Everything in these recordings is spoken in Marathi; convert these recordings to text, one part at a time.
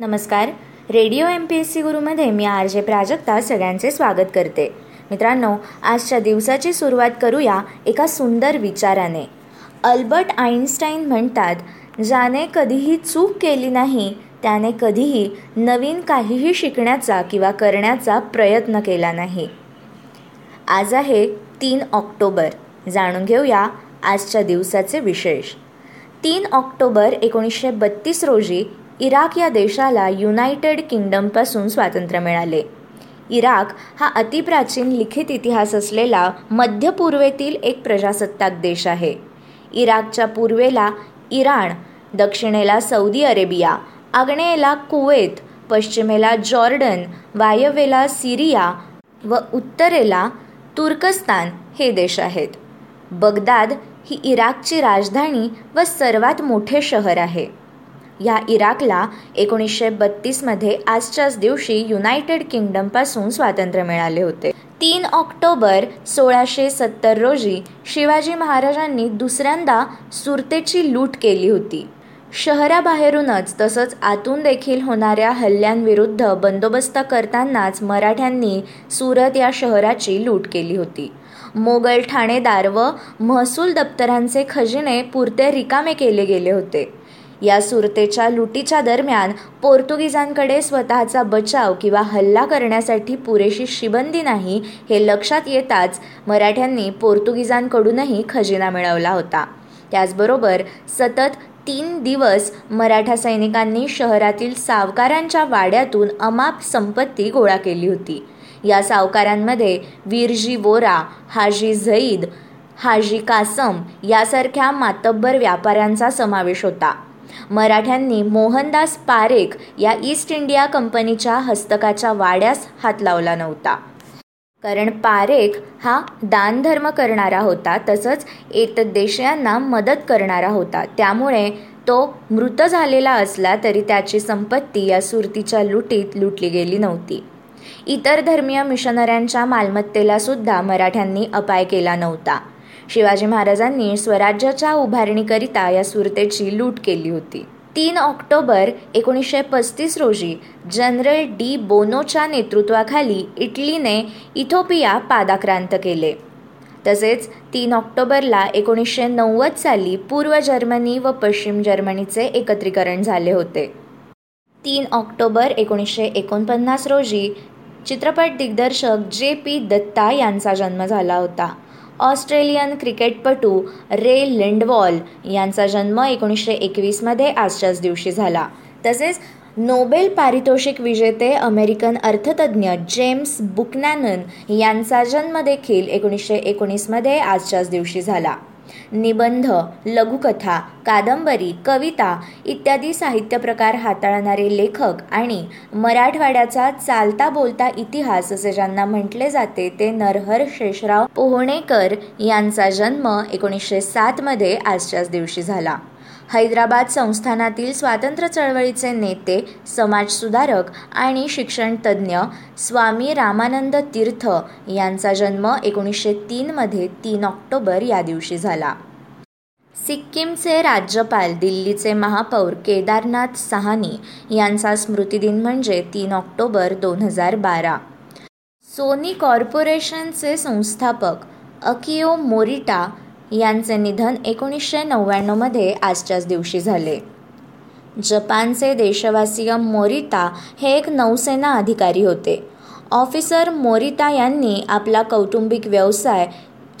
नमस्कार. Radio M P S C गुरुमध्ये मी आर जे प्राजक्ता सगळ्यांचे स्वागत करते. मित्रांनो आजच्या दिवसाची सुरुवात करूया एका सुंदर विचाराने. अल्बर्ट आईन्स्टाईन म्हणतात ज्याने कधीही चूक केली नाही त्याने कधीही नवीन काहीही शिकण्याचा किंवा करण्याचा प्रयत्न केला नाही. आज आहे तीन ऑक्टोबर. जाणून घेऊया आजच्या दिवसाचे विशेष. तीन ऑक्टोबर एकोणीसशे बत्तीस रोजी इराक या देशाला युनायटेड किंगडमपासून स्वातंत्र्य मिळाले. इराक हा अतिप्राचीन लिखित इतिहास असलेला मध्य पूर्वेतील एक प्रजासत्ताक देश आहे. इराकच्या पूर्वेला इराण दक्षिणेला सौदी अरेबिया आग्नेयेला कुवेत पश्चिमेला जॉर्डन वायव्येला सिरिया व उत्तरेला तुर्कस्तान हे देश आहेत. बगदाद ही इराकची राजधानी व सर्वात मोठे शहर आहे. या इराकला एकोणीसशे बत्तीसमध्ये आजच्याच दिवशी युनायटेड किंगडमपासून स्वातंत्र्य मिळाले होते. तीन ऑक्टोबर सोळाशे सत्तर रोजी शिवाजी महाराजांनी दुसऱ्यांदा सुरतेची लूट केली होती. शहराबाहेरूनच तसंच आतून देखील होणाऱ्या हल्ल्यांविरुद्ध बंदोबस्त करतानाच मराठ्यांनी सुरत या शहराची लूट केली होती. मोगल ठाणेदार व महसूल दप्तरांचे खजिने पुरते रिकामे केले गेले होते. या सुरतेच्या लुटीच्या दरम्यान पोर्तुगीजांकडे स्वतःचा बचाव किंवा हल्ला करण्यासाठी पुरेशी शिबंदी नाही हे लक्षात येताच मराठ्यांनी पोर्तुगीजांकडूनही खजिना मिळवला होता. त्याचबरोबर सतत तीन दिवस मराठा सैनिकांनी शहरातील सावकारांच्या वाड्यातून अमाप संपत्ती गोळा केली होती. या सावकारांमध्ये वीरजी वोरा हाजी झईद हाजी कासम यासारख्या मातब्बर व्यापाऱ्यांचा समावेश होता. मराठ्यांनी मोहनदास पारेख या ईस्ट इंडिया कंपनीच्या हस्तकाच्या वाड्यास हात लावला नव्हता. कारण पारेख हा दानधर्म करणारा होता तसंच एतद्देशयांना मदत करणारा होता. त्यामुळे तो मृत झालेला असला तरी त्याची संपत्ती या सुरतीच्या लुटीत लुटली गेली नव्हती. इतर धर्मीय मिशनऱ्यांच्या मालमत्तेला सुद्धा मराठ्यांनी अपाय केला नव्हता. शिवाजी महाराजांनी स्वराज्याच्या उभारणीकरिता या सुरतेची लूट केली होती. तीन ऑक्टोबर एकोणीसशे पस्तीस रोजी जनरल डी बोनोच्या नेतृत्वाखाली इटलीने इथोपिया पादाक्रांत केले. तसेच तीन ऑक्टोबरला एकोणीसशे नव्वद साली पूर्व जर्मनी व पश्चिम जर्मनीचे एकत्रीकरण झाले होते. तीन ऑक्टोबर एकोणीसशे एकोणपन्नास रोजी चित्रपट दिग्दर्शक जे पी दत्ता यांचा जन्म झाला होता. ऑस्ट्रेलियन क्रिकेटपटू रे लिंडवॉल यांचा जन्म एकोणीसशे एकवीसमध्ये आजच्याच दिवशी झाला. तसेच नोबेल पारितोषिक विजेते अमेरिकन अर्थतज्ञ जेम्स बुकनॅनन यांचा जन्म देखील एकोणीसशे एकोणीसमध्ये आजच्याच दिवशी झाला. निबंध लघुकथा कादंबरी कविता इत्यादी साहित्य प्रकार हाताळणारे लेखक आणि मराठवाड्याचा चालता बोलता इतिहास असे ज्यांना म्हटले जाते ते नरहर शेषराव पोहणेकर यांचा जन्म एकोणीसशे सातमध्ये आजच्याच दिवशी झाला. हैदराबाद संस्थानातील स्वातंत्र्य चळवळीचे नेते समाजसुधारक आणि शिक्षणतज्ज्ञ स्वामी रामानंद तीर्थ यांचा जन्म एकोणीसशे तीनमध्ये तीन ऑक्टोबर या दिवशी झाला. सिक्कीमचे राज्यपाल दिल्लीचे महापौर केदारनाथ सहानी यांचा स्मृतिदिन म्हणजे तीन ऑक्टोबर दोन हजार बारा. सोनी कॉर्पोरेशनचे संस्थापक अकिओ मोरिटा यांचे निधन एकोणीसशे नव्याण्णवमध्ये आजच्याच दिवशी झाले. जपानचे देशवासीय मोरिता हे एक नौसेना अधिकारी होते. ऑफिसर मोरिता यांनी आपला कौटुंबिक व्यवसाय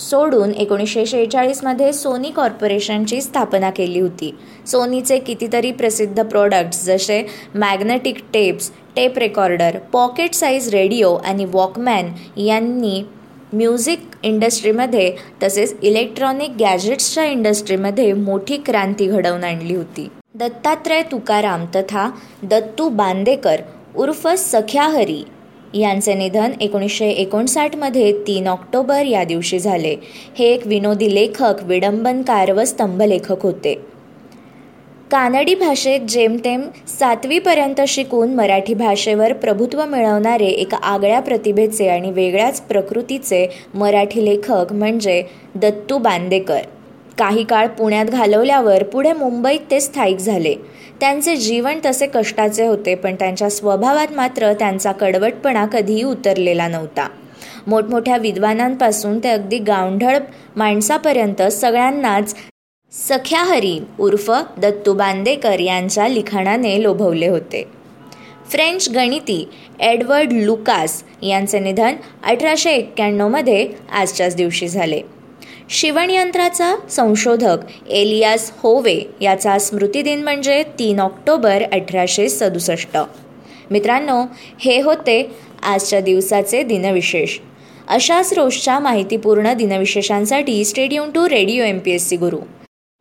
सोडून एकोणीसशे शेहेचाळीसमध्ये सोनी कॉर्पोरेशनची स्थापना केली होती. सोनीचे कितीतरी प्रसिद्ध प्रोडक्ट्स जसे magnetic tapes tape recorder pocket size radio आणि वॉकमॅन यांनी म्युझिक इंडस्ट्रीमध्ये तसेच इलेक्ट्रॉनिक गॅजेट्सच्या इंडस्ट्रीमध्ये मोठी क्रांती घडवून आणली होती. दत्तात्रय तुकाराम तथा दत्तू बांदेकर उर्फ सख्याहरी यांचे निधन एकोणीसशे एकोणसाठमध्ये तीन ऑक्टोबर या दिवशी झाले. हे एक विनोदी लेखक विडंबनकार व स्तंभलेखक होते. कानडी भाषेत जेमतेम सातवीपर्यंत शिकून मराठी भाषेवर प्रभुत्व मिळवणारे एका आगळ्या प्रतिभेचे आणि वेगळ्याच प्रकृतीचे मराठी लेखक म्हणजे दत्तू बांदेकर. काही काळ पुण्यात घालवल्यावर पुढे मुंबईत ते स्थायिक झाले. त्यांचे जीवन तसे कष्टाचे होते पण त्यांच्या स्वभावात मात्र त्यांचा कडवटपणा कधीही उतरलेला नव्हता. मोठमोठ्या विद्वानांपासून ते अगदी गावढळ माणसापर्यंत सगळ्यांनाच सख्या हरी उर्फ दत्तू बांदेकर यांच्या लिखाणाने लोभवले होते. फ्रेंच गणिती एडवर्ड लुकास यांचे निधन अठराशे एक्क्याण्णवमध्ये आजच्याच दिवशी झाले. शिवणयंत्राचा संशोधक एलियास होवे याचा स्मृतिदिन म्हणजे तीन ऑक्टोबर अठराशे सदुसष्ट. मित्रांनो हे होते आजच्या दिवसाचे दिनविशेष. अशाच रोजच्या माहितीपूर्ण दिनविशेषांसाठी stay tuned to radio M P S C Guru.